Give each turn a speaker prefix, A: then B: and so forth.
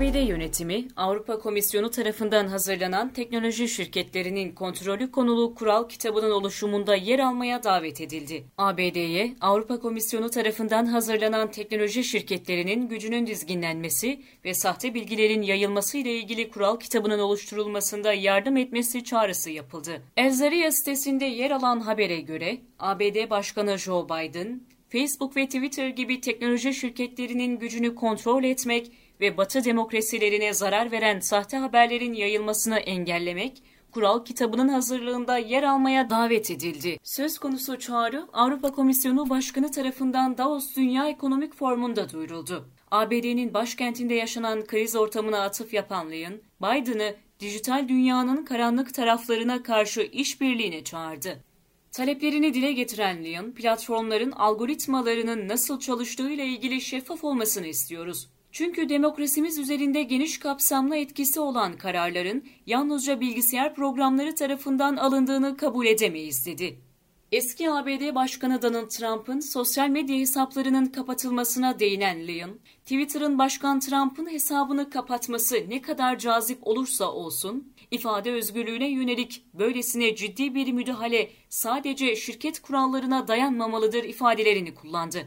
A: ABD yönetimi, Avrupa Komisyonu tarafından hazırlanan teknoloji şirketlerinin kontrolü konulu kural kitabının oluşumunda yer almaya davet edildi. ABD'ye Avrupa Komisyonu tarafından hazırlanan teknoloji şirketlerinin gücünün dizginlenmesi ve sahte bilgilerin yayılması ile ilgili kural kitabının oluşturulmasında yardım etmesi çağrısı yapıldı. Elzaria sitesinde yer alan habere göre ABD Başkanı Joe Biden, Facebook ve Twitter gibi teknoloji şirketlerinin gücünü kontrol etmek ve Batı demokrasilerine zarar veren sahte haberlerin yayılmasını engellemek, kural kitabının hazırlığında yer almaya davet edildi. Söz konusu çağrı Avrupa Komisyonu Başkanı tarafından Davos Dünya Ekonomik Forumu'nda duyuruldu. ABD'nin başkentinde yaşanan kriz ortamına atıf yapan Leyen, Biden'ı dijital dünyanın karanlık taraflarına karşı işbirliğine çağırdı. Taleplerini dile getiren Leon, platformların algoritmalarının nasıl çalıştığıyla ilgili şeffaf olmasını istiyoruz. Çünkü demokrasimiz üzerinde geniş kapsamlı etkisi olan kararların yalnızca bilgisayar programları tarafından alındığını kabul edemeyiz dedi. Eski ABD Başkanı Donald Trump'ın sosyal medya hesaplarının kapatılmasına değinen Leon, Twitter'ın Başkan Trump'ın hesabını kapatması ne kadar cazip olursa olsun, ifade özgürlüğüne yönelik böylesine ciddi bir müdahale sadece şirket kurallarına dayanmamalıdır ifadelerini kullandı.